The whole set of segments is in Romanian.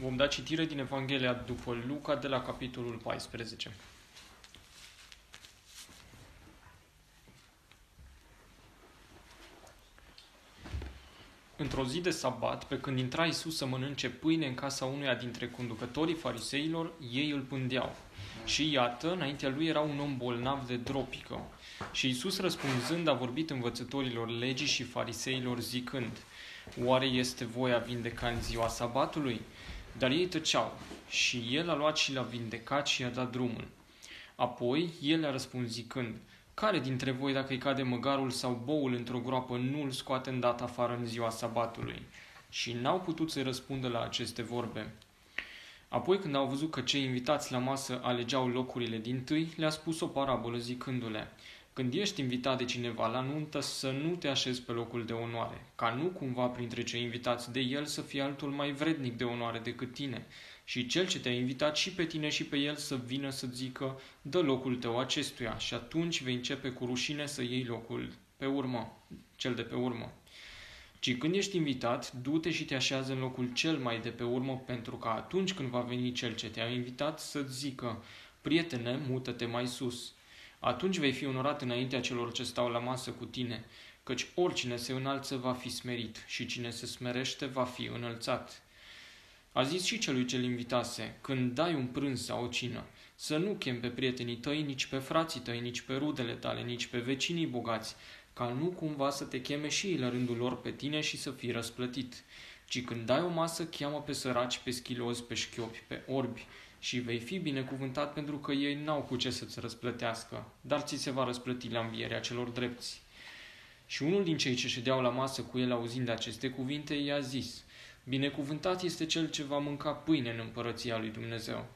Vom da citire din Evanghelia după Luca de la capitolul 14. Într-o zi de sabat, pe când intra Isus să mănânce pâine în casa unuia dintre conducătorii fariseilor, ei îl pândeau. Și iată, înaintea lui era un om bolnav de dropică. Și Isus răspunzând a vorbit învățătorilor legii și fariseilor zicând, Oare este voia vindeca în ziua sabatului? Dar ei tăceau și el a luat și l-a vindecat și i-a dat drumul. Apoi el le-a răspuns zicând, care dintre voi, dacă îi cade măgarul sau boul într-o groapă, nu îl scoate îndată afară în ziua sabatului? Și n-au putut să răspundă la aceste vorbe. Apoi, când au văzut că cei invitați la masă alegeau locurile din tâi, le-a spus o parabolă zicându-le, când ești invitat de cineva la nuntă, să nu te așezi pe locul de onoare, ca nu cumva printre cei invitați de el să fie altul mai vrednic de onoare decât tine, și cel ce te-a invitat și pe tine și pe el să vină să zică, dă locul tău acestuia, și atunci vei începe cu rușine să iei locul pe urmă, cel de pe urmă. Ci când ești invitat, du-te și te așează în locul cel mai de pe urmă, pentru că atunci când va veni cel ce te-a invitat să-ți zică, prietene, mută-te mai sus. Atunci vei fi onorat înaintea celor ce stau la masă cu tine, căci oricine se înalță va fi smerit și cine se smerește va fi înălțat. A zis și celui ce-l invitase, când dai un prânz sau o cină, să nu chem pe prietenii tăi, nici pe frații tăi, nici pe rudele tale, nici pe vecinii bogați, ca nu cumva să te cheme și ei la rândul lor pe tine și să fii răsplătit. Ci când dai o masă, cheamă pe săraci, pe schilozi, pe șchiopi, pe orbi, și vei fi binecuvântat pentru că ei n-au cu ce să-ți răsplătească, dar ți se va răsplăti la învierea celor drepți. Și unul din cei ce ședeau la masă cu el auzind aceste cuvinte, i-a zis, Binecuvântat este cel ce va mânca pâine în împărăția lui Dumnezeu.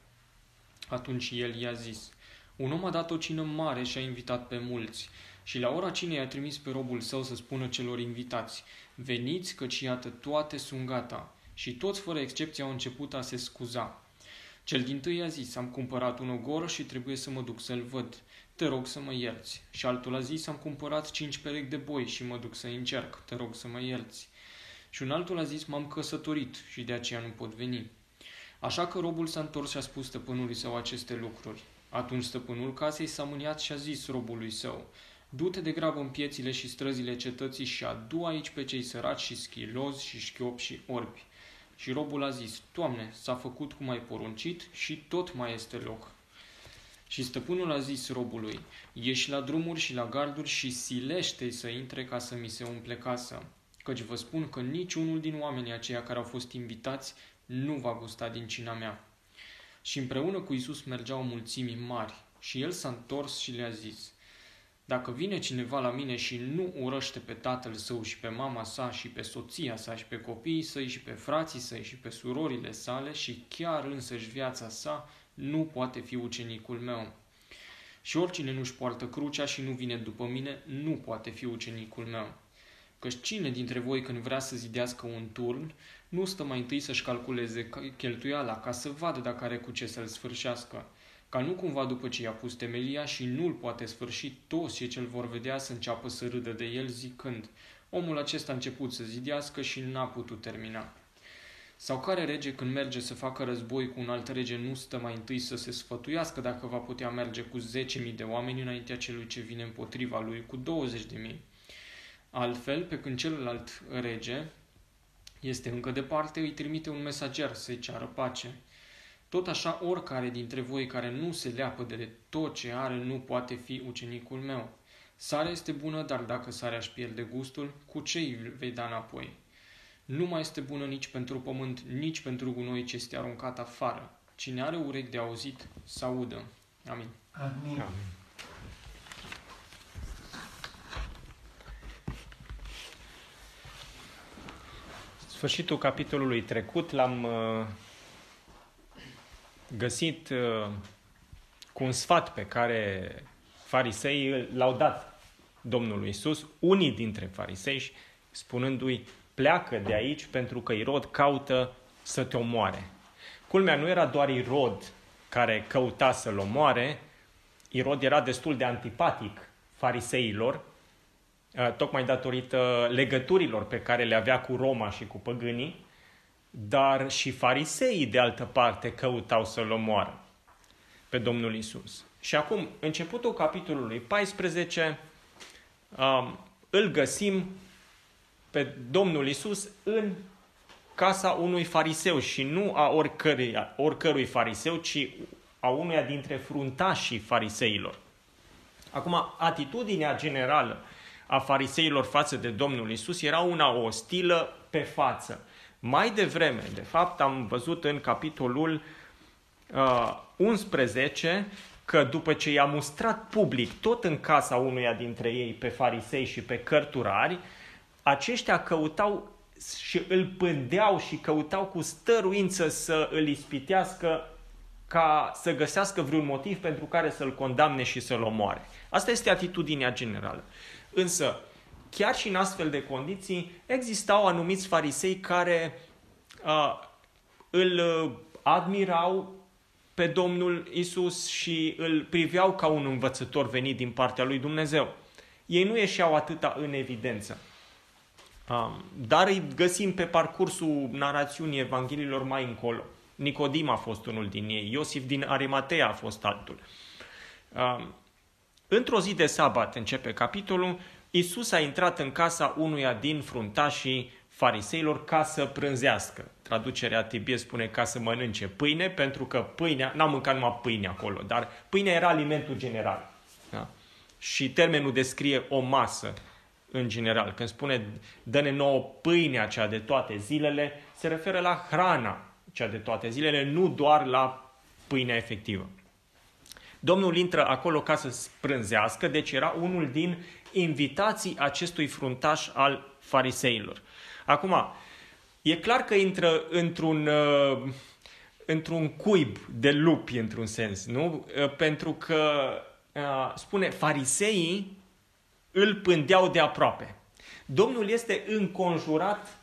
Atunci el i-a zis, Un om a dat o cină mare și a invitat pe mulți, și la ora cinei a trimis pe robul său să spună celor invitați, Veniți, căci iată toate sunt gata. Și toți, fără excepție, au început a se scuza. Cel din tâi a zis, am cumpărat un ogor și trebuie să mă duc să-l văd. Te rog să mă ierți. Și altul a zis, am cumpărat cinci perechi de boi și mă duc să încerc. Te rog să mă ierți. Și un altul a zis, m-am căsătorit și de aceea nu pot veni. Așa că robul s-a întors și a spus stăpânului său aceste lucruri. Atunci stăpânul casei s-a mâniat și a zis robului său, Du-te de grabă în piețile și străzile cetății și adu aici pe cei săraci și schilozi și șchiopi și orbi. Și robul a zis, Doamne, s-a făcut cum ai poruncit și tot mai este loc. Și stăpânul a zis robului, ieși la drumuri și la garduri și silește să intre ca să mi se umple casă. Căci vă spun că niciunul din oamenii aceia care au fost invitați nu va gusta din cina mea. Și împreună cu Isus mergeau mulțimi mari și el s-a întors și le-a zis, dacă vine cineva la mine și nu urăște pe tatăl său și pe mama sa și pe soția sa și pe copiii săi și pe frații săi și pe surorile sale și chiar însăși viața sa, nu poate fi ucenicul meu. Și oricine nu-și poartă crucea și nu vine după mine, nu poate fi ucenicul meu. Căci cine dintre voi când vrea să zidească un turn, nu stă mai întâi să-și calculeze cheltuiala ca să vadă dacă are cu ce să-l sfârșească, ca nu cumva după ce i-a pus temelia și nu-l poate sfârși, toți cei ce-l vor vedea să înceapă să râdă de el zicând, omul acesta a început să zidească și n-a putut termina. Sau care rege când merge să facă război cu un alt rege nu stă mai întâi să se sfătuiască dacă va putea merge cu 10.000 de oameni înaintea celui ce vine împotriva lui cu 20.000? Altfel, pe când celălalt rege este încă departe, îi trimite un mesager să-i ceară pace. Tot așa, oricare dintre voi care nu se leapă de tot ce are nu poate fi ucenicul meu. Sarea este bună, dar dacă sarea își pierde gustul, cu ce îi vei da înapoi? Nu mai este bună nici pentru pământ, nici pentru gunoi ce este aruncat afară. Cine are urechi de auzit, să audă. Amin. Amin. Amin. Sfârșitul capitolului trecut l-am uh, găsit uh, cu un sfat pe care farisei l-au dat Domnului Isus, unii dintre farisei, spunându-i, pleacă de aici pentru că Irod caută să te omoare. Culmea nu era doar Irod care căuta să-l omoare, Irod era destul de antipatic fariseilor, uh, tocmai datorită legăturilor pe care le avea cu Roma și cu păgânii, dar și fariseii de altă parte căutau să-l omoară pe Domnul Isus. Și acum, începutul capitolului 14, um, îl găsim pe Domnul Isus în casa unui fariseu și nu a oricărui, oricărui fariseu, ci a unuia dintre fruntașii fariseilor. Acum, atitudinea generală a fariseilor față de Domnul Isus era una ostilă pe față. Mai devreme, de fapt, am văzut în capitolul uh, 11 că după ce i-a mustrat public tot în casa unuia dintre ei pe farisei și pe cărturari, aceștia căutau și îl pândeau și căutau cu stăruință să îl ispitească ca să găsească vreun motiv pentru care să-l condamne și să-l omoare. Asta este atitudinea generală. Însă, chiar și în astfel de condiții, existau anumiți farisei care uh, îl admirau pe Domnul Isus și îl priveau ca un învățător venit din partea lui Dumnezeu. Ei nu ieșeau atâta în evidență. Um, dar îi găsim pe parcursul narațiunii Evangheliilor mai încolo. Nicodim a fost unul din ei, Iosif din Arimatea a fost altul. Um, într-o zi de sabat începe capitolul, Isus a intrat în casa unuia din fruntașii fariseilor ca să prânzească. Traducerea Tibie spune ca să mănânce pâine, pentru că pâinea, n-am mâncat numai pâine acolo, dar pâinea era alimentul general. Da? Și termenul descrie o masă în general. Când spune dă-ne nouă pâinea cea de toate zilele, se referă la hrana cea de toate zilele, nu doar la pâinea efectivă. Domnul intră acolo ca să sprânzească, deci era unul din invitații acestui fruntaș al fariseilor. Acum, e clar că intră într-un, uh, într-un cuib de lupi, într-un sens, nu? Uh, pentru că, uh, spune, fariseii îl pândeau de aproape. Domnul este înconjurat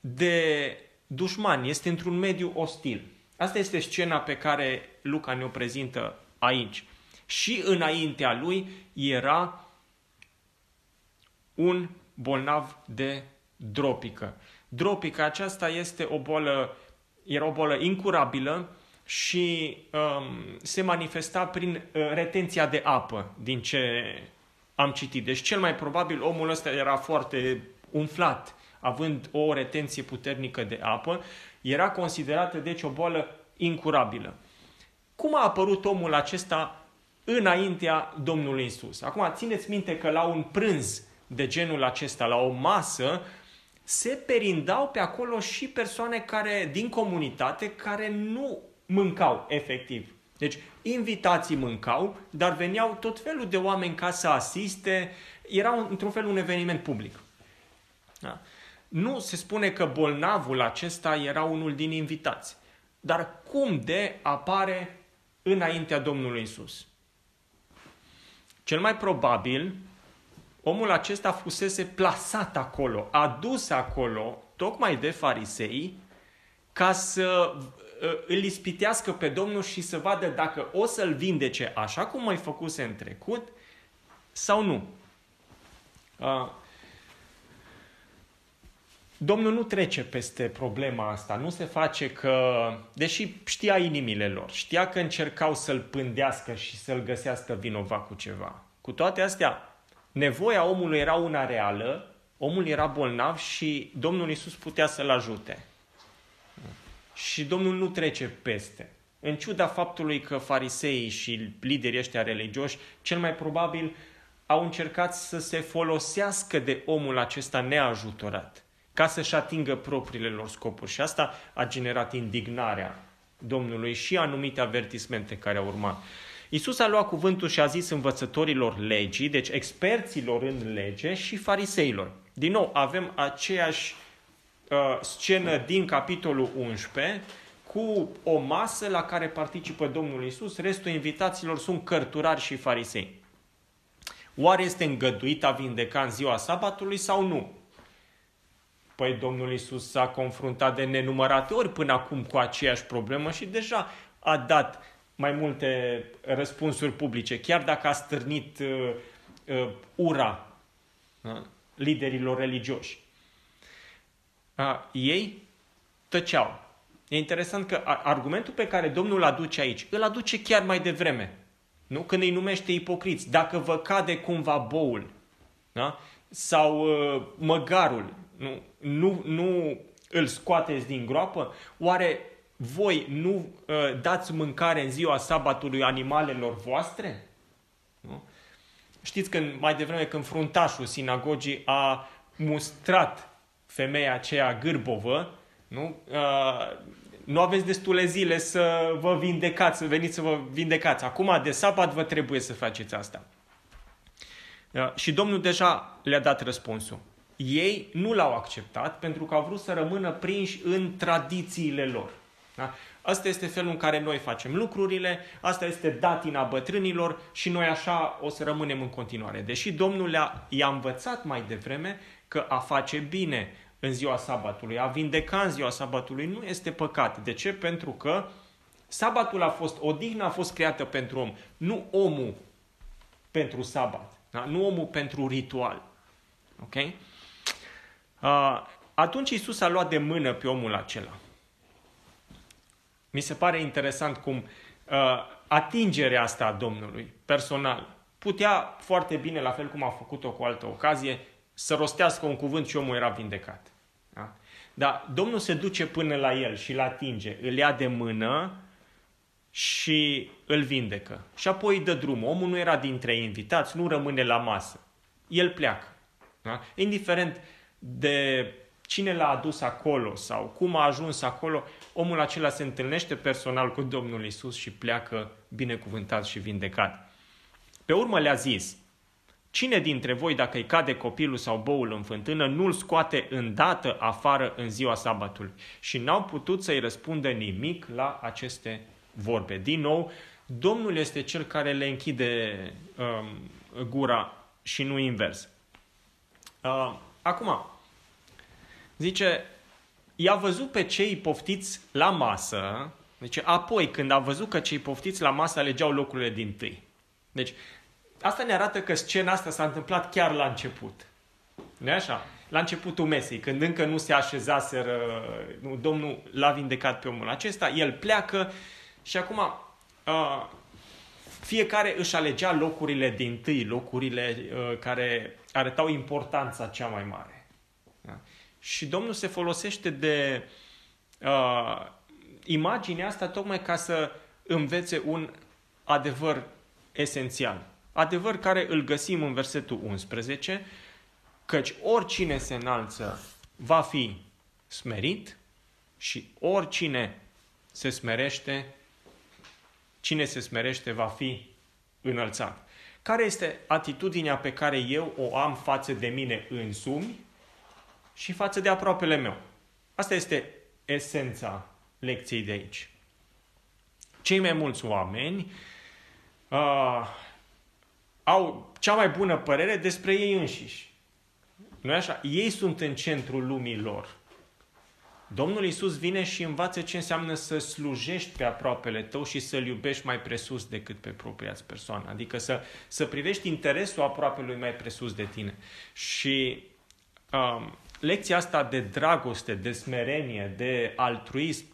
de dușmani, este într-un mediu ostil. Asta este scena pe care Luca ne-o prezintă aici. Și înaintea lui era un bolnav de dropică. Dropica aceasta este o bolă, era o bolă incurabilă și um, se manifesta prin uh, retenția de apă, din ce am citit. Deci cel mai probabil omul ăsta era foarte umflat, având o retenție puternică de apă, era considerată deci o boală incurabilă. Cum a apărut omul acesta înaintea Domnului Isus? Acum, țineți minte că la un prânz de genul acesta, la o masă, se perindau pe acolo și persoane care, din comunitate care nu mâncau efectiv. Deci, invitații mâncau, dar veneau tot felul de oameni ca să asiste. Era într-un fel un eveniment public. Da. Nu se spune că bolnavul acesta era unul din invitați. Dar cum de apare înaintea Domnului Isus? Cel mai probabil, omul acesta fusese plasat acolo, adus acolo, tocmai de farisei, ca să uh, îl ispitească pe Domnul și să vadă dacă o să-l vindece așa cum mai făcuse în trecut sau nu. Uh, Domnul nu trece peste problema asta, nu se face că, deși știa inimile lor, știa că încercau să-l pândească și să-l găsească vinovat cu ceva. Cu toate astea, nevoia omului era una reală, omul era bolnav și Domnul Isus putea să-l ajute. Și Domnul nu trece peste. În ciuda faptului că fariseii și liderii ăștia religioși, cel mai probabil, au încercat să se folosească de omul acesta neajutorat, ca să-și atingă propriile lor scopuri. Și asta a generat indignarea Domnului și anumite avertismente care au urmat. Isus a luat cuvântul și a zis învățătorilor legii, deci experților în lege și fariseilor. Din nou, avem aceeași uh, scenă din capitolul 11 cu o masă la care participă Domnul Isus, restul invitaților sunt cărturari și farisei. Oare este îngăduit a vindeca în ziua sabatului sau nu? Păi Domnul Isus s-a confruntat de nenumărate ori până acum cu aceeași problemă și deja a dat mai multe răspunsuri publice, chiar dacă a stârnit uh, uh, ura uh, liderilor religioși. Uh, ei tăceau. E interesant că argumentul pe care Domnul îl aduce aici, îl aduce chiar mai devreme. Nu? Când îi numește ipocriți. Dacă vă cade cumva boul da? sau uh, măgarul, nu, nu, nu îl scoateți din groapă, oare voi nu uh, dați mâncare în ziua sabatului animalelor voastre? Nu? Știți că mai devreme când fruntașul sinagogii a mustrat femeia aceea gârbovă, nu? Uh, nu aveți destule zile să vă vindecați, să veniți să vă vindecați. Acum, de sabat, vă trebuie să faceți asta. Uh, și Domnul deja le-a dat răspunsul. Ei nu l-au acceptat pentru că au vrut să rămână prinși în tradițiile lor. Da? Asta este felul în care noi facem lucrurile, asta este datina bătrânilor și noi așa o să rămânem în continuare. Deși Domnul le-a, i-a învățat mai devreme că a face bine în ziua sabatului, a vindeca în ziua sabatului nu este păcat. De ce? Pentru că sabatul a fost, odihna a fost creată pentru om, nu omul pentru sabat, da? nu omul pentru ritual. Ok? Uh, atunci Isus a luat de mână pe omul acela mi se pare interesant cum uh, atingerea asta a Domnului, personal, putea foarte bine, la fel cum a făcut-o cu altă ocazie, să rostească un cuvânt și omul era vindecat. Da? Dar Domnul se duce până la el și îl atinge, îl ia de mână și îl vindecă. Și apoi îi dă drumul. Omul nu era dintre invitați, nu rămâne la masă. El pleacă. Da? Indiferent de cine l-a adus acolo sau cum a ajuns acolo, omul acela se întâlnește personal cu Domnul Isus și pleacă binecuvântat și vindecat. Pe urmă le-a zis, cine dintre voi dacă îi cade copilul sau boul în fântână, nu-l scoate îndată afară în ziua sabatului? Și n-au putut să-i răspundă nimic la aceste vorbe. Din nou, Domnul este cel care le închide um, gura și nu invers. Uh, acum, zice, i-a văzut pe cei poftiți la masă, deci apoi când a văzut că cei poftiți la masă alegeau locurile din tâi. Deci, asta ne arată că scena asta s-a întâmplat chiar la început. nu așa? La începutul mesei, când încă nu se așezaseră, nu, Domnul l-a vindecat pe omul acesta, el pleacă și acum uh, fiecare își alegea locurile din tâi, locurile uh, care arătau importanța cea mai mare. Și Domnul se folosește de uh, imaginea asta tocmai ca să învețe un adevăr esențial. Adevăr care îl găsim în versetul 11, căci oricine se înalță va fi smerit și oricine se smerește, cine se smerește va fi înălțat. Care este atitudinea pe care eu o am față de mine însumi și față de aproapele meu. Asta este esența lecției de aici. Cei mai mulți oameni uh, au cea mai bună părere despre ei înșiși. nu așa? Ei sunt în centrul lumii lor. Domnul Isus vine și învață ce înseamnă să slujești pe aproapele tău și să-l iubești mai presus decât pe propria persoană. Adică să, să privești interesul aproapelui mai presus de tine. Și um, lecția asta de dragoste, de smerenie, de altruism,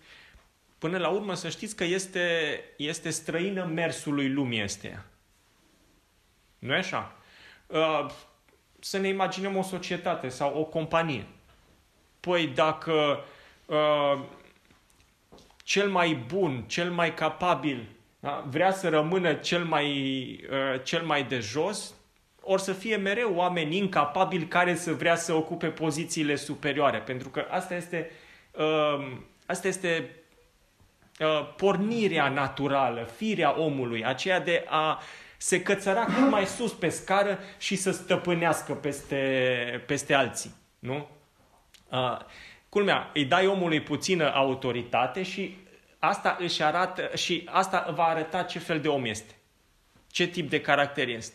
până la urmă să știți că este, este străină mersului lumii esteia. nu e așa? Uh, să ne imaginăm o societate sau o companie. Păi dacă uh, cel mai bun, cel mai capabil da, vrea să rămână cel mai, uh, cel mai de jos, or să fie mereu oameni incapabili care să vrea să ocupe pozițiile superioare. Pentru că asta este, uh, asta este uh, pornirea naturală, firea omului, aceea de a se cățăra cât mai sus pe scară și să stăpânească peste, peste alții. Nu? Uh, culmea, îi dai omului puțină autoritate și asta își arată și asta va arăta ce fel de om este. Ce tip de caracter este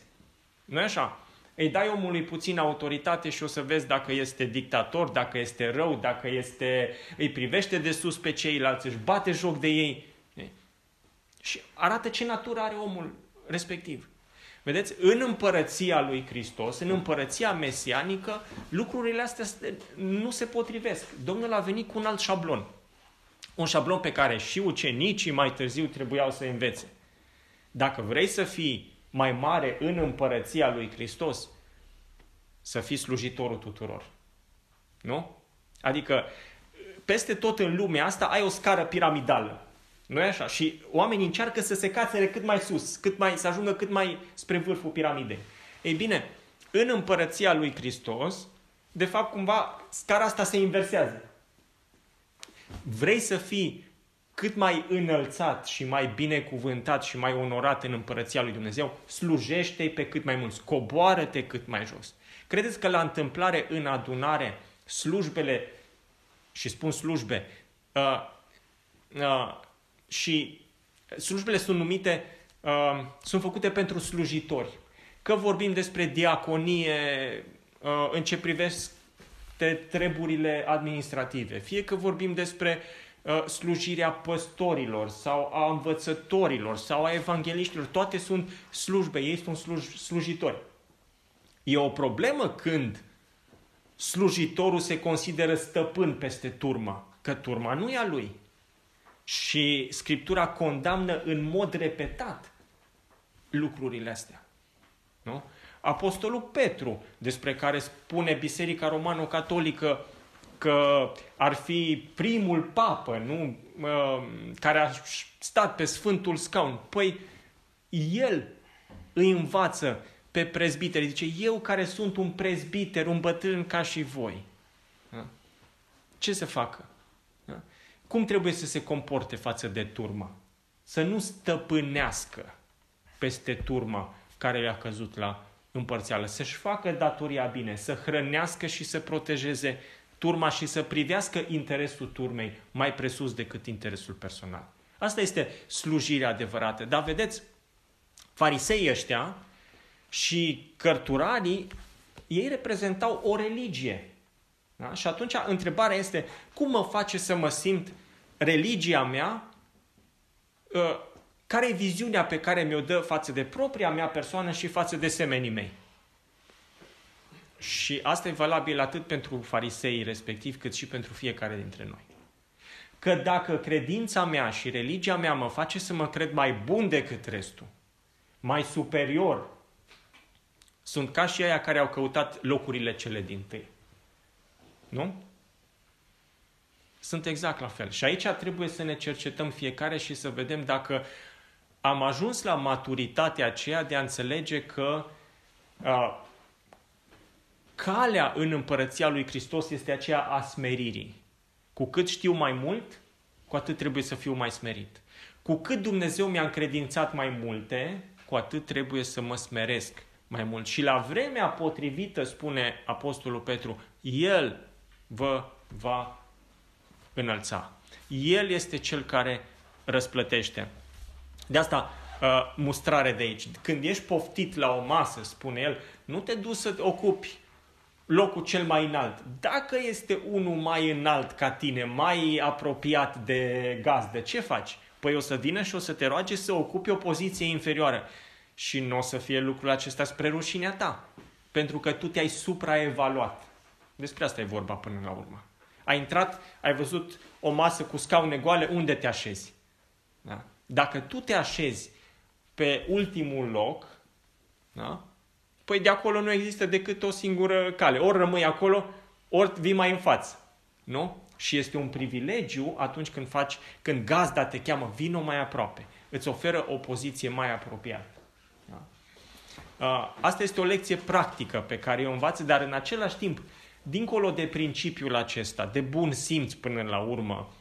nu așa? Îi dai omului puțin autoritate și o să vezi dacă este dictator, dacă este rău, dacă este, îi privește de sus pe ceilalți, își bate joc de ei. Și arată ce natură are omul respectiv. Vedeți, în împărăția lui Hristos, în împărăția mesianică, lucrurile astea nu se potrivesc. Domnul a venit cu un alt șablon. un șablon pe care și ucenicii mai târziu trebuiau să învețe. Dacă vrei să fii mai mare în împărăția lui Hristos, să fii slujitorul tuturor. Nu? Adică, peste tot în lumea asta ai o scară piramidală. Nu e așa? Și oamenii încearcă să se cațere cât mai sus, cât mai, să ajungă cât mai spre vârful piramidei. Ei bine, în împărăția lui Hristos, de fapt, cumva, scara asta se inversează. Vrei să fii cât mai înălțat și mai binecuvântat și mai onorat în împărăția lui Dumnezeu, slujește-i pe cât mai mult, coboară-te cât mai jos. Credeți că la întâmplare în adunare, slujbele, și spun slujbe, uh, uh, și slujbele sunt numite, uh, sunt făcute pentru slujitori. Că vorbim despre diaconie uh, în ce privește treburile administrative, fie că vorbim despre uh, slujirea păstorilor sau a învățătorilor sau a evangeliștilor, toate sunt slujbe, ei sunt sluj, slujitori. E o problemă când slujitorul se consideră stăpân peste turma, că turma nu e a lui. Și Scriptura condamnă în mod repetat lucrurile astea. Nu? Apostolul Petru, despre care spune Biserica Romano-Catolică că ar fi primul papă, nu? care a stat pe Sfântul Scaun. Păi, el îi învață pe prezbiteri. Zice, eu care sunt un prezbiter, un bătrân ca și voi. Da? Ce să facă? Da? Cum trebuie să se comporte față de turma? Să nu stăpânească peste turma care i-a căzut la împărțeală. Să-și facă datoria bine, să hrănească și să protejeze turma și să privească interesul turmei mai presus decât interesul personal. Asta este slujirea adevărată. Dar vedeți, farisei ăștia și cărturarii, ei reprezentau o religie. Da? Și atunci întrebarea este, cum mă face să mă simt religia mea, ă, care e viziunea pe care mi-o dă față de propria mea persoană și față de semenii mei? Și asta e valabil atât pentru farisei respectiv, cât și pentru fiecare dintre noi. Că dacă credința mea și religia mea mă face să mă cred mai bun decât restul, mai superior, sunt ca și aia care au căutat locurile cele din tâi. Nu? Sunt exact la fel. Și aici trebuie să ne cercetăm fiecare și să vedem dacă am ajuns la maturitatea aceea de a înțelege că a, calea în împărăția lui Hristos este aceea a smeririi. Cu cât știu mai mult, cu atât trebuie să fiu mai smerit. Cu cât Dumnezeu mi-a încredințat mai multe, cu atât trebuie să mă smeresc mai mult. Și la vremea potrivită, spune Apostolul Petru, El vă va înălța. El este cel care răsplătește. De asta uh, mustrare de aici. Când ești poftit la o masă, spune el, nu te duci să ocupi locul cel mai înalt. Dacă este unul mai înalt ca tine, mai apropiat de gazdă, ce faci? Păi o să vină și o să te roage să ocupi o poziție inferioară. Și nu o să fie lucrul acesta spre rușinea ta. Pentru că tu te-ai supraevaluat. Despre asta e vorba până la urmă. Ai intrat, ai văzut o masă cu scaune goale, unde te așezi? Da? Dacă tu te așezi pe ultimul loc, da? Păi de acolo nu există decât o singură cale. Ori rămâi acolo, ori vii mai în față. Nu? Și este un privilegiu atunci când faci, când gazda te cheamă, vino mai aproape. Îți oferă o poziție mai apropiată. Da? Asta este o lecție practică pe care o învață, dar în același timp, dincolo de principiul acesta, de bun simț până la urmă,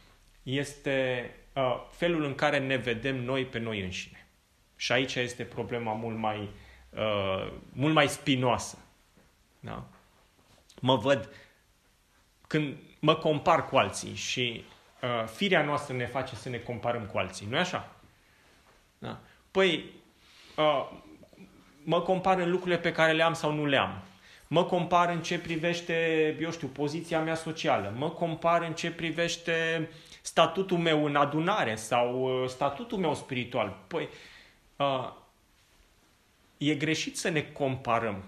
este uh, felul în care ne vedem noi pe noi înșine. Și aici este problema mult mai, uh, mult mai spinoasă. Da? Mă văd când mă compar cu alții și uh, firea noastră ne face să ne comparăm cu alții. nu e așa? Da? Păi, uh, mă compar în lucrurile pe care le am sau nu le am. Mă compar în ce privește, eu știu, poziția mea socială. Mă compar în ce privește statutul meu în adunare sau uh, statutul meu spiritual. Păi, uh, e greșit să ne comparăm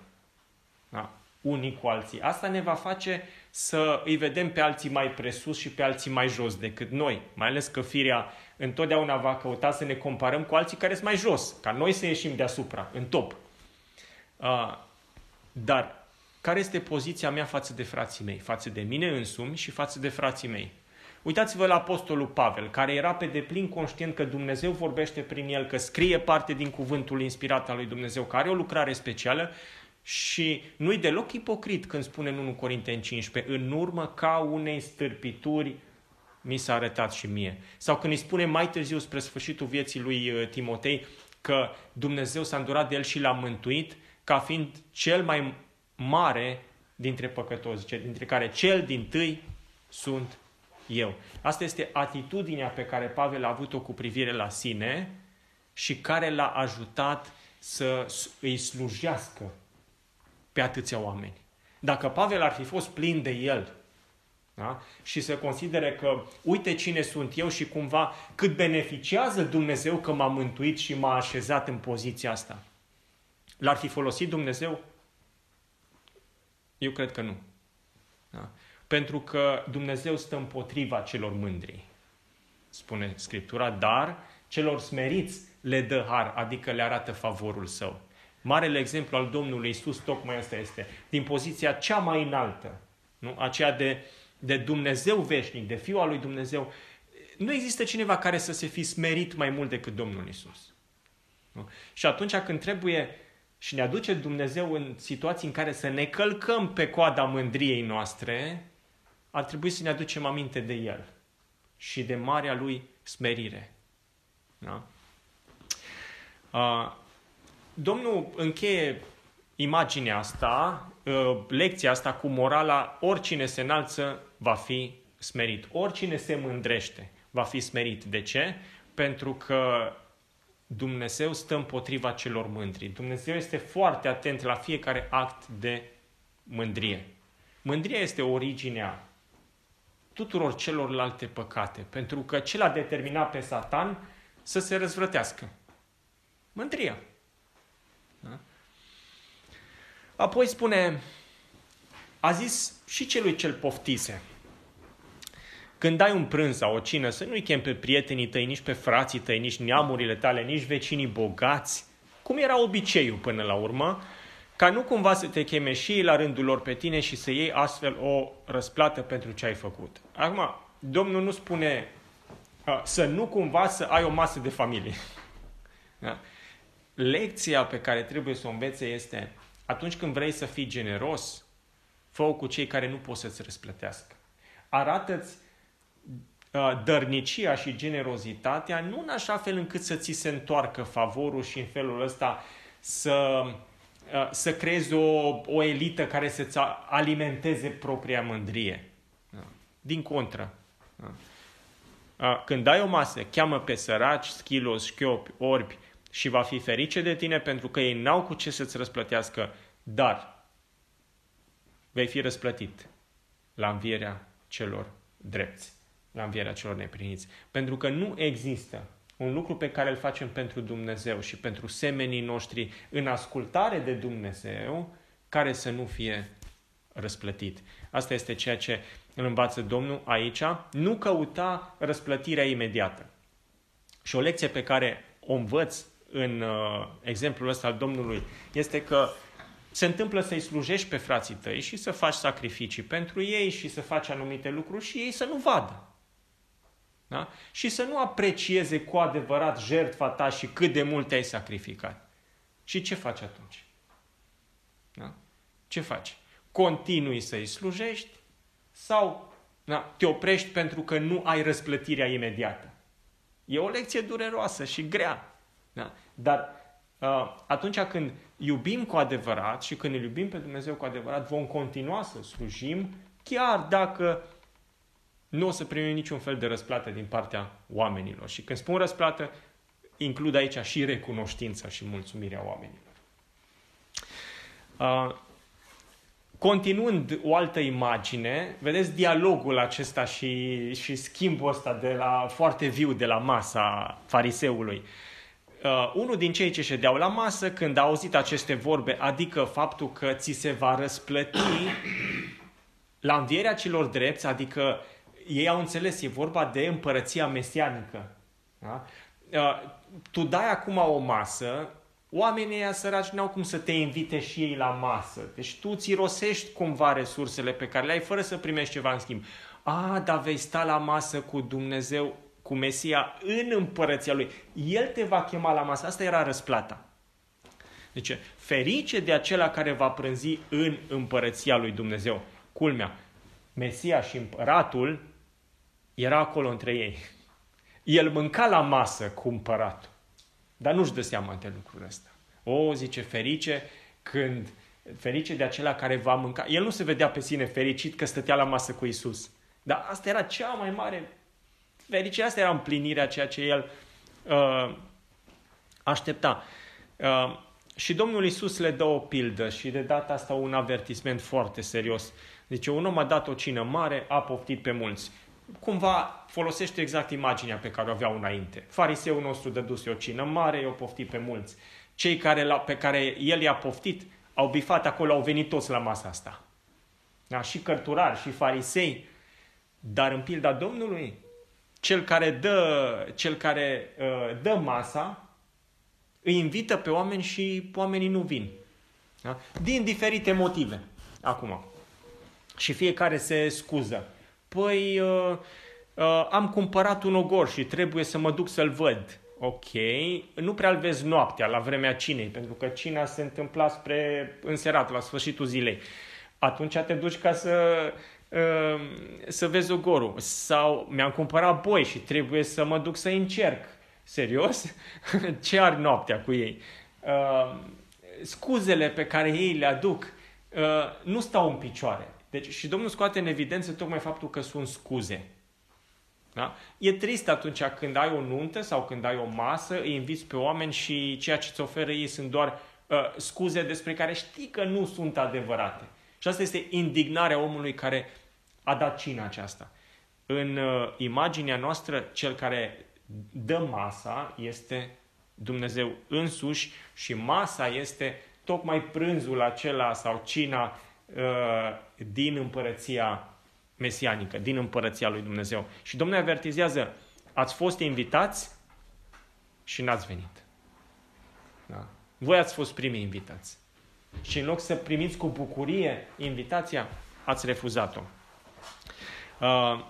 da? unii cu alții. Asta ne va face să îi vedem pe alții mai presus și pe alții mai jos decât noi. Mai ales că firea întotdeauna va căuta să ne comparăm cu alții care sunt mai jos, ca noi să ieșim deasupra, în top. Uh, dar care este poziția mea față de frații mei, față de mine însumi și față de frații mei? Uitați-vă la apostolul Pavel, care era pe deplin conștient că Dumnezeu vorbește prin el, că scrie parte din cuvântul inspirat al lui Dumnezeu, că are o lucrare specială și nu-i deloc ipocrit când spune în 1 Corinteni 15, în urmă ca unei stârpituri mi s-a arătat și mie. Sau când îi spune mai târziu spre sfârșitul vieții lui uh, Timotei că Dumnezeu s-a îndurat de el și l-a mântuit ca fiind cel mai mare dintre păcătoși, dintre care cel din tâi sunt eu. Asta este atitudinea pe care Pavel a avut-o cu privire la sine și care l-a ajutat să îi slujească pe atâția oameni. Dacă Pavel ar fi fost plin de el da? și să considere că uite cine sunt eu și cumva cât beneficiază Dumnezeu că m-a mântuit și m-a așezat în poziția asta, l-ar fi folosit Dumnezeu? Eu cred că nu. Da? Pentru că Dumnezeu stă împotriva celor mândri, spune Scriptura, dar celor smeriți le dă har, adică le arată favorul său. Marele exemplu al Domnului Isus tocmai asta este. Din poziția cea mai înaltă, nu? aceea de, de Dumnezeu veșnic, de Fiul al lui Dumnezeu, nu există cineva care să se fi smerit mai mult decât Domnul Isus. Nu? Și atunci când trebuie și ne aduce Dumnezeu în situații în care să ne călcăm pe coada mândriei noastre, ar trebui să ne aducem aminte de El și de marea Lui smerire. Da? Uh, Domnul încheie imaginea asta, uh, lecția asta cu morala, oricine se înalță va fi smerit. Oricine se mândrește va fi smerit. De ce? Pentru că Dumnezeu stă împotriva celor mândri. Dumnezeu este foarte atent la fiecare act de mândrie. Mândria este originea tuturor celorlalte păcate, pentru că ce l-a determinat pe Satan să se răzvrătească? Mândria. Da? Apoi spune, a zis și celui cel poftise, când dai un prânz sau o cină, să nu-i chem pe prietenii tăi, nici pe frații tăi, nici neamurile tale, nici vecinii bogați, cum era obiceiul până la urmă, ca nu cumva să te cheme și ei la rândul lor pe tine și să iei astfel o răsplată pentru ce ai făcut. Acum, Domnul nu spune să nu cumva să ai o masă de familie. Da? Lecția pe care trebuie să o învețe este atunci când vrei să fii generos, fă cu cei care nu pot să-ți răsplătească. Arată-ți dărnicia și generozitatea nu în așa fel încât să ți se întoarcă favorul și în felul ăsta să Uh, să creezi o, o elită care să-ți alimenteze propria mândrie. Da. Din contră. Da. Uh, când dai o masă, cheamă pe săraci, schilos, șchiopi, orbi și va fi ferice de tine pentru că ei n-au cu ce să-ți răsplătească, dar vei fi răsplătit la învierea celor drepți, la învierea celor nepriniți. Pentru că nu există un lucru pe care îl facem pentru Dumnezeu și pentru semenii noștri în ascultare de Dumnezeu, care să nu fie răsplătit. Asta este ceea ce îl învață Domnul aici. Nu căuta răsplătirea imediată. Și o lecție pe care o învăț în uh, exemplul ăsta al Domnului este că se întâmplă să-i slujești pe frații tăi și să faci sacrificii pentru ei și să faci anumite lucruri și ei să nu vadă. Da? Și să nu aprecieze cu adevărat jertfa ta și cât de mult te-ai sacrificat. Și ce faci atunci? Da? Ce faci? Continui să-i slujești sau da, te oprești pentru că nu ai răsplătirea imediată? E o lecție dureroasă și grea. Da? Dar uh, atunci când iubim cu adevărat și când îl iubim pe Dumnezeu cu adevărat, vom continua să slujim, chiar dacă nu o să primim niciun fel de răsplată din partea oamenilor. Și când spun răsplată, includ aici și recunoștința și mulțumirea oamenilor. Uh, continuând o altă imagine, vedeți dialogul acesta și, și schimbul ăsta de la, foarte viu de la masa fariseului. Uh, unul din cei ce ședeau la masă, când a auzit aceste vorbe, adică faptul că ți se va răsplăti la învierea celor drepți, adică ei au înțeles, e vorba de împărăția mesianică. Da? Uh, tu dai acum o masă, oamenii ăia săraci n-au cum să te invite și ei la masă. Deci tu ți rosești cumva resursele pe care le ai fără să primești ceva în schimb. A, dar vei sta la masă cu Dumnezeu, cu Mesia, în împărăția Lui. El te va chema la masă. Asta era răsplata. Deci, ferice de acela care va prânzi în împărăția lui Dumnezeu. Culmea, Mesia și împăratul era acolo între ei. El mânca la masă cu împăratul, dar nu-și dă seama de lucrul ăsta. O, zice, ferice când ferice de acela care va mânca. El nu se vedea pe sine fericit că stătea la masă cu Isus. Dar asta era cea mai mare fericire, asta era împlinirea ceea ce el uh, aștepta. Uh, și Domnul Isus le dă o pildă și de data asta un avertisment foarte serios. Zice, un om a dat o cină mare, a poftit pe mulți. Cumva folosește exact imaginea pe care o aveau înainte. Fariseul nostru dăduse o cină mare, i-a poftit pe mulți. Cei care, la, pe care el i-a poftit au bifat acolo, au venit toți la masa asta. Da? Și cărturari, și farisei. Dar în pilda Domnului, cel care dă, cel care, uh, dă masa, îi invită pe oameni și oamenii nu vin. Da? Din diferite motive. Acum. Și fiecare se scuză. Păi, uh, uh, am cumpărat un ogor și trebuie să mă duc să-l văd. Ok, nu prea-l vezi noaptea, la vremea cinei, pentru că cina se întâmpla spre înserat, la sfârșitul zilei. Atunci te duci ca să, uh, să vezi ogorul. Sau mi-am cumpărat boi și trebuie să mă duc să încerc Serios? Ce ar noaptea cu ei? Uh, scuzele pe care ei le aduc uh, nu stau în picioare. Deci și Domnul scoate în evidență tocmai faptul că sunt scuze. Da? E trist atunci când ai o nuntă sau când ai o masă, îi inviți pe oameni și ceea ce îți oferă ei sunt doar uh, scuze despre care știi că nu sunt adevărate. Și asta este indignarea omului care a dat cina aceasta. În uh, imaginea noastră, cel care dă masa este Dumnezeu însuși și masa este tocmai prânzul acela sau cina uh, din împărăția mesianică, din împărăția lui Dumnezeu. Și Domnul avertizează, ați fost invitați și n-ați venit. Da? Voi ați fost primii invitați. Și în loc să primiți cu bucurie invitația, ați refuzat-o. Uh,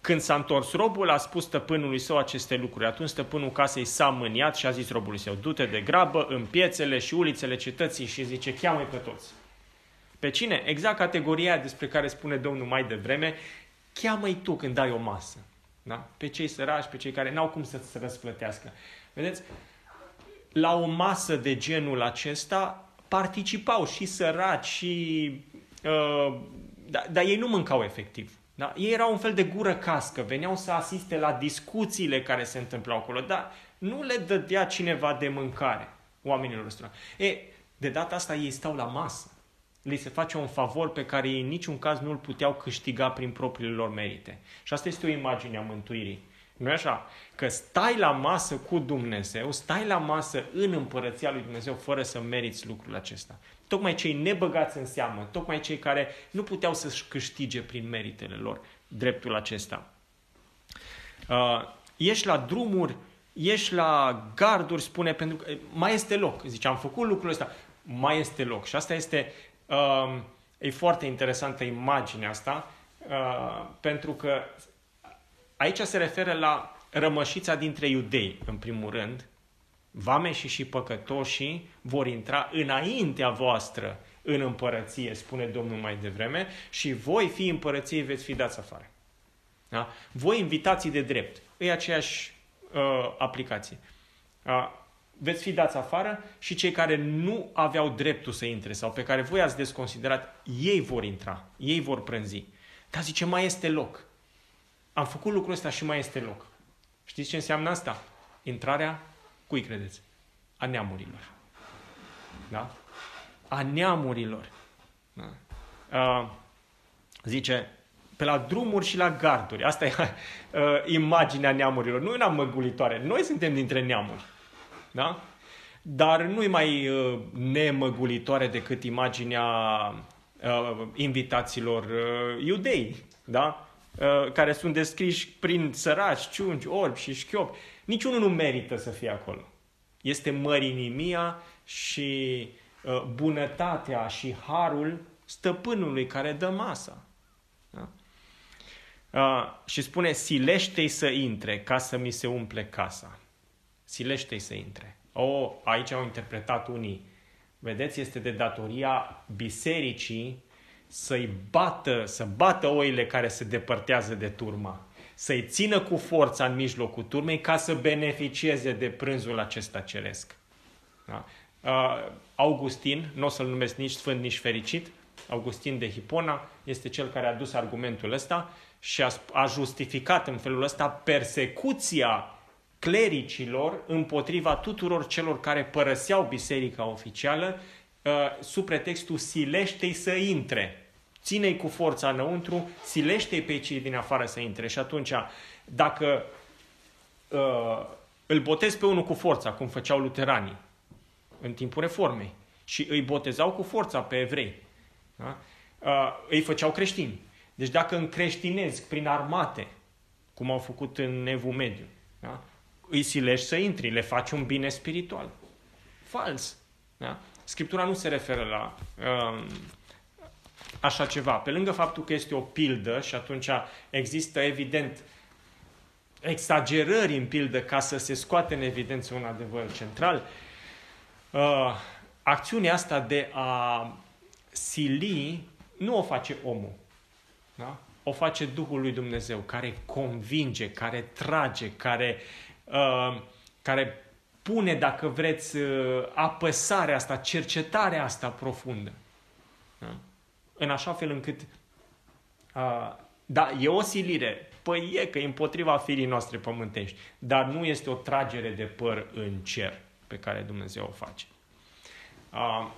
când s-a întors robul, a spus stăpânului său aceste lucruri. Atunci stăpânul casei s-a mâniat și a zis robului său, du-te de grabă în piețele și ulițele cetății și zice, cheamă pe toți. Pe cine? Exact categoria despre care spune Domnul mai devreme, cheamă-i tu când dai o masă. Da? Pe cei săraci, pe cei care n-au cum să-ți răsplătească. Vedeți? La o masă de genul acesta participau și săraci și... Uh, dar, dar ei nu mâncau efectiv. Da? Ei erau un fel de gură cască, veneau să asiste la discuțiile care se întâmplau acolo, dar nu le dădea cineva de mâncare oamenilor ăstora. E, de data asta ei stau la masă. Li se face un favor pe care ei în niciun caz nu îl puteau câștiga prin propriile lor merite. Și asta este o imagine a mântuirii. Nu așa? Că stai la masă cu Dumnezeu, stai la masă în împărăția lui Dumnezeu fără să meriți lucrul acesta tocmai cei nebăgați în seamă, tocmai cei care nu puteau să-și câștige prin meritele lor dreptul acesta. Uh, ești la drumuri, ești la garduri, spune, pentru că mai este loc. Zice, am făcut lucrul ăsta, mai este loc. Și asta este, uh, e foarte interesantă imaginea asta, uh, pentru că aici se referă la rămășița dintre iudei, în primul rând, Vame și și păcătoșii vor intra înaintea voastră în împărăție, spune Domnul mai devreme, și voi fi împărăției veți fi dați afară. Da? Voi invitații de drept. E aceeași uh, aplicație. Uh, veți fi dați afară și cei care nu aveau dreptul să intre sau pe care voi ați desconsiderat, ei vor intra, ei vor prânzi. Dar zice, mai este loc. Am făcut lucrul ăsta și mai este loc. Știți ce înseamnă asta? Intrarea Cui credeți? A neamurilor. Da? A neamurilor. Da? Uh, zice, pe la drumuri și la garduri. Asta e uh, imaginea neamurilor. Nu e una măgulitoare. Noi suntem dintre neamuri. Da? Dar nu e mai uh, nemăgulitoare decât imaginea uh, invitaților uh, iudei, da? Uh, care sunt descriși prin săraci, ciungi, orbi și șchiopi. Niciunul nu merită să fie acolo. Este mărinimia și uh, bunătatea și harul stăpânului care dă masa. Da? Uh, și spune, silește-i să intre ca să mi se umple casa. Silește-i să intre. O, aici au interpretat unii. Vedeți, este de datoria bisericii să-i bată, să bată oile care se depărtează de turma, să-i țină cu forța în mijlocul turmei ca să beneficieze de prânzul acesta ceresc. Da? Uh, Augustin, nu o să-l numesc nici sfânt, nici fericit, Augustin de Hipona este cel care a dus argumentul ăsta și a, a justificat în felul ăsta persecuția clericilor împotriva tuturor celor care părăseau biserica oficială uh, sub pretextul silește-i să intre. Ține-i cu forța înăuntru, silește-i pe cei din afară să intre. Și atunci, dacă uh, îl botezi pe unul cu forța, cum făceau luteranii în timpul reformei, și îi botezau cu forța pe evrei, da? uh, îi făceau creștini. Deci dacă încreștinezi prin armate, cum au făcut în Evul Mediu, da? Îi silești să intri, le faci un bine spiritual. Fals. Da? Scriptura nu se referă la um, așa ceva. Pe lângă faptul că este o pildă și atunci există evident exagerări în pildă ca să se scoate în evidență un adevăr central, uh, acțiunea asta de a sili nu o face omul. Da? O face Duhul lui Dumnezeu, care convinge, care trage, care, uh, care pune, dacă vreți, uh, apăsarea asta, cercetarea asta profundă. Da? În așa fel încât, uh, da, e o silire, păi e că e împotriva firii noastre pământești, dar nu este o tragere de păr în cer pe care Dumnezeu o face. Uh,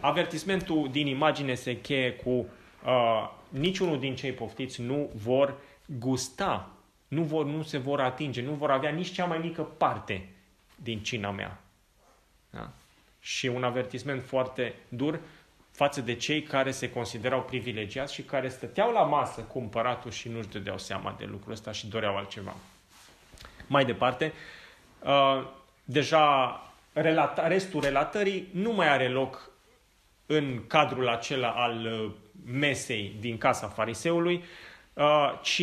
avertismentul din imagine se cheie cu uh, niciunul din cei poftiți nu vor gusta, nu, vor, nu se vor atinge, nu vor avea nici cea mai mică parte din cina mea. Da? Și un avertisment foarte dur față de cei care se considerau privilegiați și care stăteau la masă cu împăratul și nu-și dădeau seama de lucrul ăsta și doreau altceva. Mai departe, uh, deja relata, restul relatării nu mai are loc în cadrul acela al uh, mesei din casa fariseului, uh, ci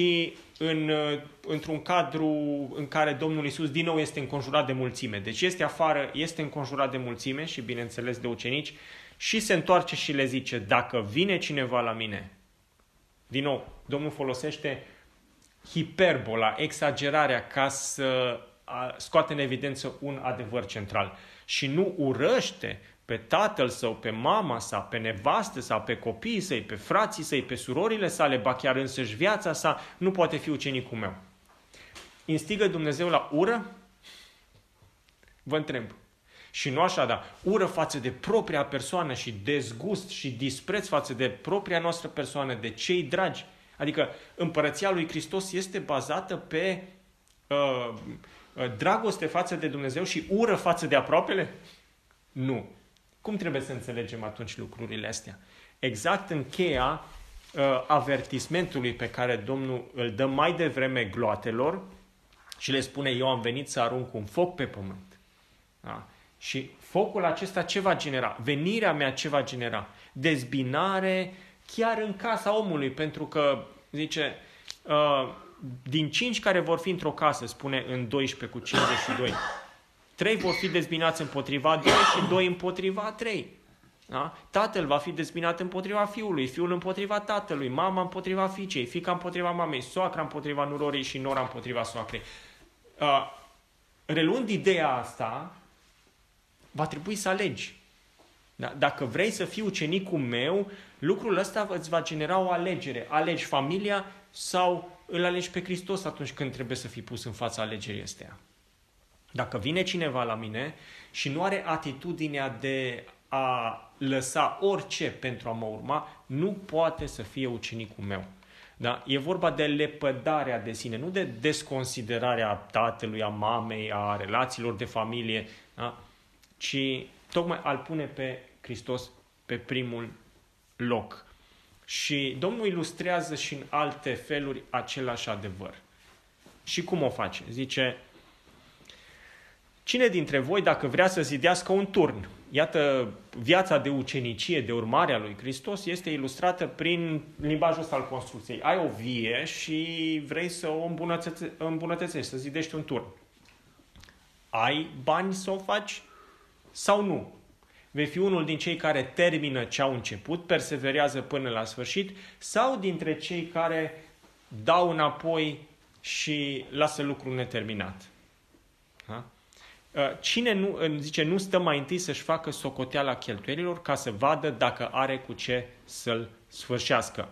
în, uh, într-un cadru în care Domnul Isus din nou este înconjurat de mulțime. Deci este afară, este înconjurat de mulțime și bineînțeles de ucenici și se întoarce și le zice, dacă vine cineva la mine, din nou, Domnul folosește hiperbola, exagerarea ca să scoate în evidență un adevăr central și nu urăște pe tatăl său, pe mama sa, pe nevastă sa, pe copiii săi, pe frații săi, pe surorile sale, ba chiar însăși viața sa, nu poate fi ucenicul meu. Instigă Dumnezeu la ură? Vă întreb. Și nu așa, dar ură față de propria persoană și dezgust și dispreț față de propria noastră persoană, de cei dragi. Adică împărăția lui Hristos este bazată pe uh, uh dragoste față de Dumnezeu și ură față de aproapele? Nu. Cum trebuie să înțelegem atunci lucrurile astea? Exact în cheia uh, avertismentului pe care Domnul îl dă mai devreme gloatelor și le spune, eu am venit să arunc un foc pe pământ. Da? Și focul acesta ce va genera? Venirea mea ce va genera? Dezbinare chiar în casa omului, pentru că, zice, uh, din cinci care vor fi într-o casă, spune în 12 cu 52, Trei vor fi dezbinați împotriva doi și doi împotriva trei. Da? Tatăl va fi dezbinat împotriva fiului, fiul împotriva tatălui, mama împotriva fiicei, fica împotriva mamei, soacra împotriva nurorii și nora împotriva soacrei. Uh, reluând ideea asta, va trebui să alegi. Da? Dacă vrei să fii ucenicul meu, lucrul ăsta îți va genera o alegere. Alegi familia sau îl alegi pe Hristos atunci când trebuie să fii pus în fața alegerii astea. Dacă vine cineva la mine și nu are atitudinea de a lăsa orice pentru a mă urma, nu poate să fie ucenicul meu. Da? E vorba de lepădarea de sine, nu de desconsiderarea tatălui, a mamei, a relațiilor de familie, da? ci tocmai al pune pe Hristos pe primul loc. Și Domnul ilustrează și în alte feluri același adevăr. Și cum o face? Zice, cine dintre voi, dacă vrea să zidească un turn, iată, viața de ucenicie, de urmare a lui Hristos, este ilustrată prin limbajul ăsta al construcției. Ai o vie și vrei să o îmbunătățești, să zidești un turn. Ai bani să o faci sau nu? Vei fi unul din cei care termină ce au început, perseverează până la sfârșit, sau dintre cei care dau înapoi și lasă lucrul neterminat. Da? Ă, cine nu, zice, nu stă mai întâi să-și facă socoteala cheltuielilor ca să vadă dacă are cu ce să-l sfârșească.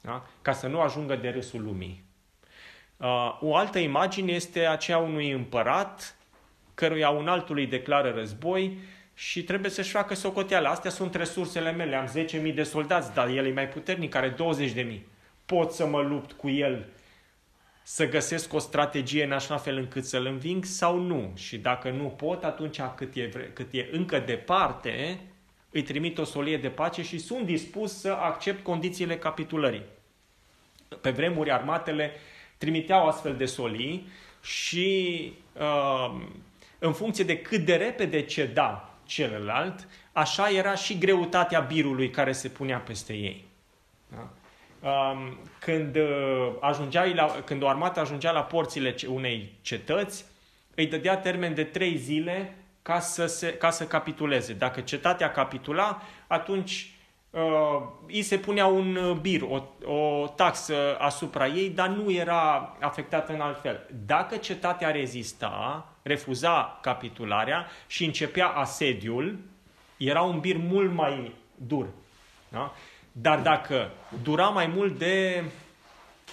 Da? Ca să nu ajungă de râsul lumii. Ă, o altă imagine este aceea unui împărat căruia un altul îi declară război și trebuie să-și facă socoteala. Astea sunt resursele mele. Am 10.000 de soldați, dar el e mai puternic, are 20.000. Pot să mă lupt cu el să găsesc o strategie în așa fel încât să-l înving sau nu. Și dacă nu pot, atunci cât e, cât e încă departe, îi trimit o solie de pace și sunt dispus să accept condițiile capitulării. Pe vremuri armatele trimiteau astfel de solii și uh, în funcție de cât de repede ceda celălalt, așa era și greutatea birului care se punea peste ei. Da? Um, când, uh, ajungea la, când o armată ajungea la porțile unei cetăți, îi dădea termen de trei zile ca să, se, ca să capituleze. Dacă cetatea capitula, atunci uh, îi se punea un uh, bir, o, o taxă asupra ei, dar nu era afectată în alt fel. Dacă cetatea rezista, refuza capitularea și începea asediul, era un bir mult mai dur. Da? Dar dacă dura mai mult de,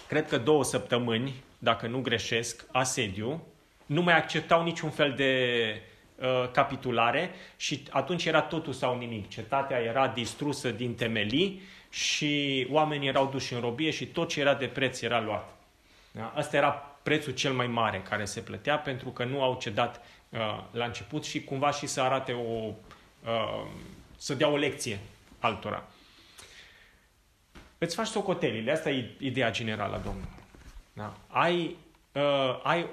cred că două săptămâni, dacă nu greșesc, asediu, nu mai acceptau niciun fel de uh, capitulare și atunci era totul sau nimic. Cetatea era distrusă din temelii și oamenii erau duși în robie și tot ce era de preț era luat. Da? Asta era prețul cel mai mare care se plătea pentru că nu au cedat uh, la început și cumva și să arate o, uh, să dea o lecție altora. Îți faci socotelile, asta e ideea generală a Domnului. Da? Ai, uh, ai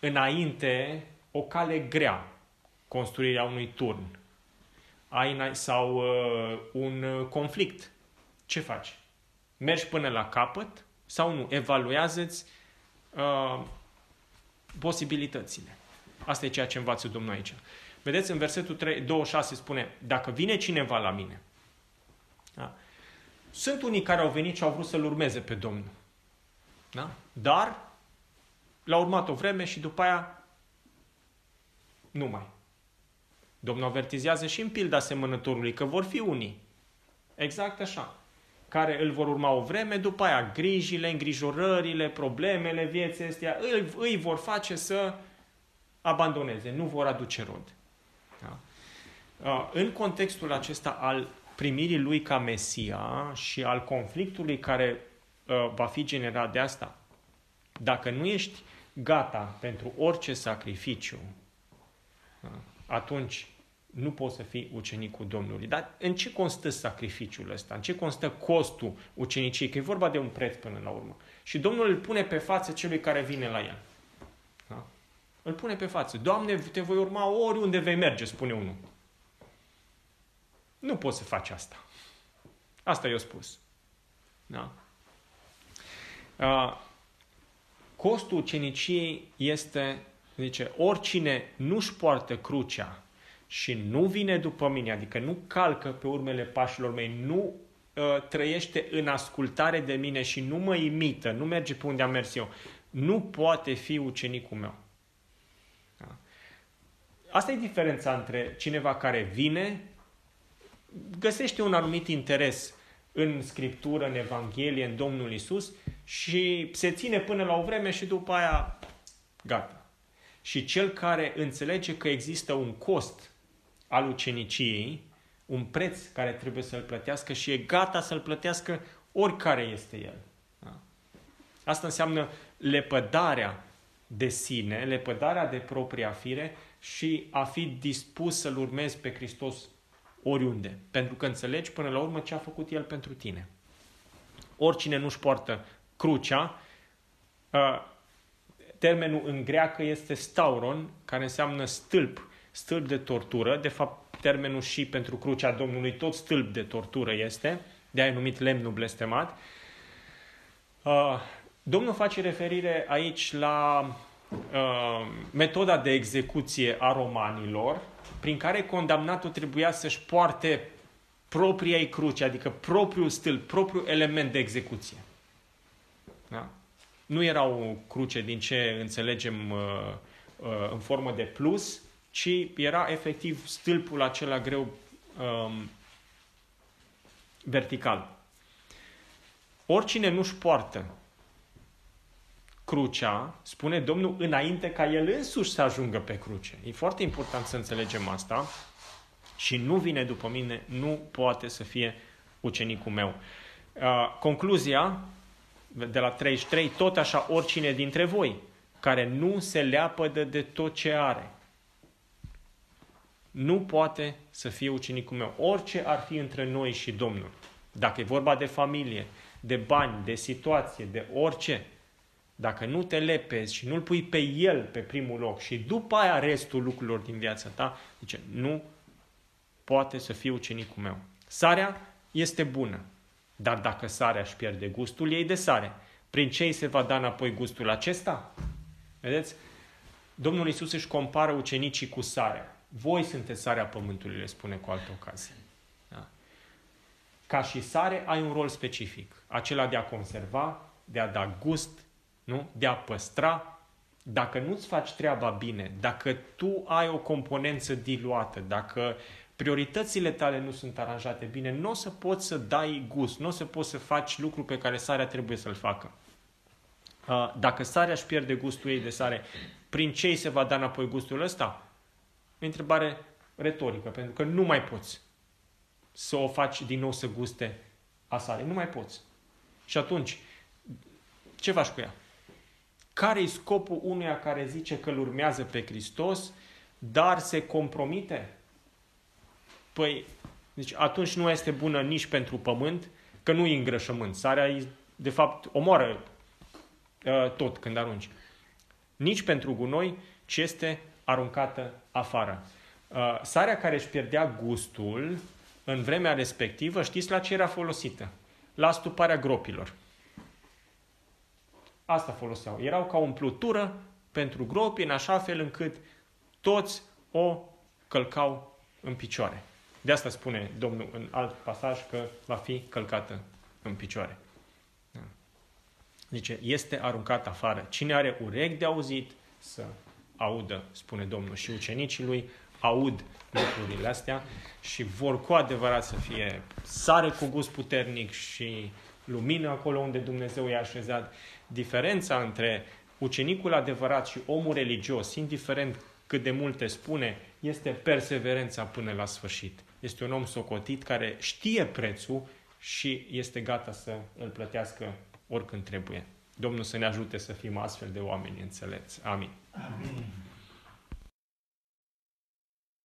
înainte o cale grea, construirea unui turn. Ai sau uh, un conflict. Ce faci? Mergi până la capăt sau nu? Evaluează-ți uh, posibilitățile. Asta e ceea ce învață Domnul aici. Vedeți, în versetul 3, 26 spune, dacă vine cineva la mine, da? Sunt unii care au venit și au vrut să-L urmeze pe Domnul. Da? Dar l-a urmat o vreme și după aia nu mai. Domnul avertizează și în pilda semănătorului că vor fi unii. Exact așa. Care îl vor urma o vreme, după aia grijile, îngrijorările, problemele vieții astea îi, îi vor face să abandoneze, nu vor aduce rod. Da? În contextul acesta al primirii lui ca Mesia și al conflictului care uh, va fi generat de asta. Dacă nu ești gata pentru orice sacrificiu, uh, atunci nu poți să fii ucenicul Domnului. Dar în ce constă sacrificiul ăsta? În ce constă costul uceniciei? Că e vorba de un preț până la urmă. Și Domnul îl pune pe față celui care vine la el. Da? Îl pune pe față. Doamne, te voi urma oriunde vei merge, spune unul. Nu poți să faci asta. Asta i-a spus. Da? Uh, costul uceniciei este, zice, oricine nu-și poartă crucea și nu vine după mine, adică nu calcă pe urmele pașilor mei, nu uh, trăiește în ascultare de mine și nu mă imită, nu merge pe unde am mers eu, nu poate fi ucenicul meu. Da? Asta e diferența între cineva care vine găsește un anumit interes în Scriptură, în Evanghelie, în Domnul Isus și se ține până la o vreme și după aia gata. Și cel care înțelege că există un cost al uceniciei, un preț care trebuie să-l plătească și e gata să-l plătească oricare este el. Da? Asta înseamnă lepădarea de sine, lepădarea de propria fire și a fi dispus să-L urmezi pe Hristos oriunde. Pentru că înțelegi până la urmă ce a făcut El pentru tine. oricine nu-și poartă crucea, uh, termenul în greacă este stauron, care înseamnă stâlp, stâlp de tortură. De fapt, termenul și pentru crucea Domnului tot stâlp de tortură este, de-aia numit lemnul blestemat. Uh, Domnul face referire aici la uh, metoda de execuție a romanilor, prin care condamnatul trebuia să-și poarte propria ei cruce, adică propriul stâlp, propriul element de execuție. Da? Nu era o cruce din ce înțelegem uh, uh, în formă de plus, ci era efectiv stâlpul acela greu um, vertical. Oricine nu-și poartă crucea, spune Domnul, înainte ca el însuși să ajungă pe cruce. E foarte important să înțelegem asta și nu vine după mine, nu poate să fie ucenicul meu. Uh, concluzia de la 33, tot așa oricine dintre voi care nu se leapădă de tot ce are, nu poate să fie ucenicul meu. Orice ar fi între noi și Domnul, dacă e vorba de familie, de bani, de situație, de orice, dacă nu te lepezi și nu-L pui pe El pe primul loc și după aia restul lucrurilor din viața ta, zice, nu poate să fie ucenicul meu. Sarea este bună, dar dacă sarea își pierde gustul ei de sare, prin ce îi se va da înapoi gustul acesta? Vedeți? Domnul Isus își compară ucenicii cu sarea. Voi sunteți sarea pământului, le spune cu altă ocazie. Da? Ca și sare ai un rol specific, acela de a conserva, de a da gust, nu? de a păstra. Dacă nu-ți faci treaba bine, dacă tu ai o componență diluată, dacă prioritățile tale nu sunt aranjate bine, nu o să poți să dai gust, nu o să poți să faci lucru pe care sarea trebuie să-l facă. Dacă sarea își pierde gustul ei de sare, prin ce îi se va da înapoi gustul ăsta? O întrebare retorică, pentru că nu mai poți să o faci din nou să guste a sare. Nu mai poți. Și atunci, ce faci cu ea? Care e scopul unuia care zice că îl urmează pe Hristos, dar se compromite? Păi, deci atunci nu este bună nici pentru pământ, că nu e îngrășământ. Sarea, de fapt, omoară uh, tot când arunci. Nici pentru gunoi, ci este aruncată afară. Uh, sarea care își pierdea gustul în vremea respectivă, știți la ce era folosită? La stuparea gropilor. Asta foloseau. Erau ca umplutură pentru gropi în așa fel încât toți o călcau în picioare. De asta spune Domnul în alt pasaj că va fi călcată în picioare. Da. Zice, este aruncat afară. Cine are urechi de auzit, să audă, spune Domnul. Și ucenicii lui aud lucrurile astea și vor cu adevărat să fie sare cu gust puternic și lumină acolo unde Dumnezeu i-a așezat. Diferența între ucenicul adevărat și omul religios, indiferent cât de multe spune, este perseverența până la sfârșit. Este un om socotit care știe prețul și este gata să îl plătească oricând trebuie. Domnul să ne ajute să fim astfel de oameni înțelepți. Amin. Amin.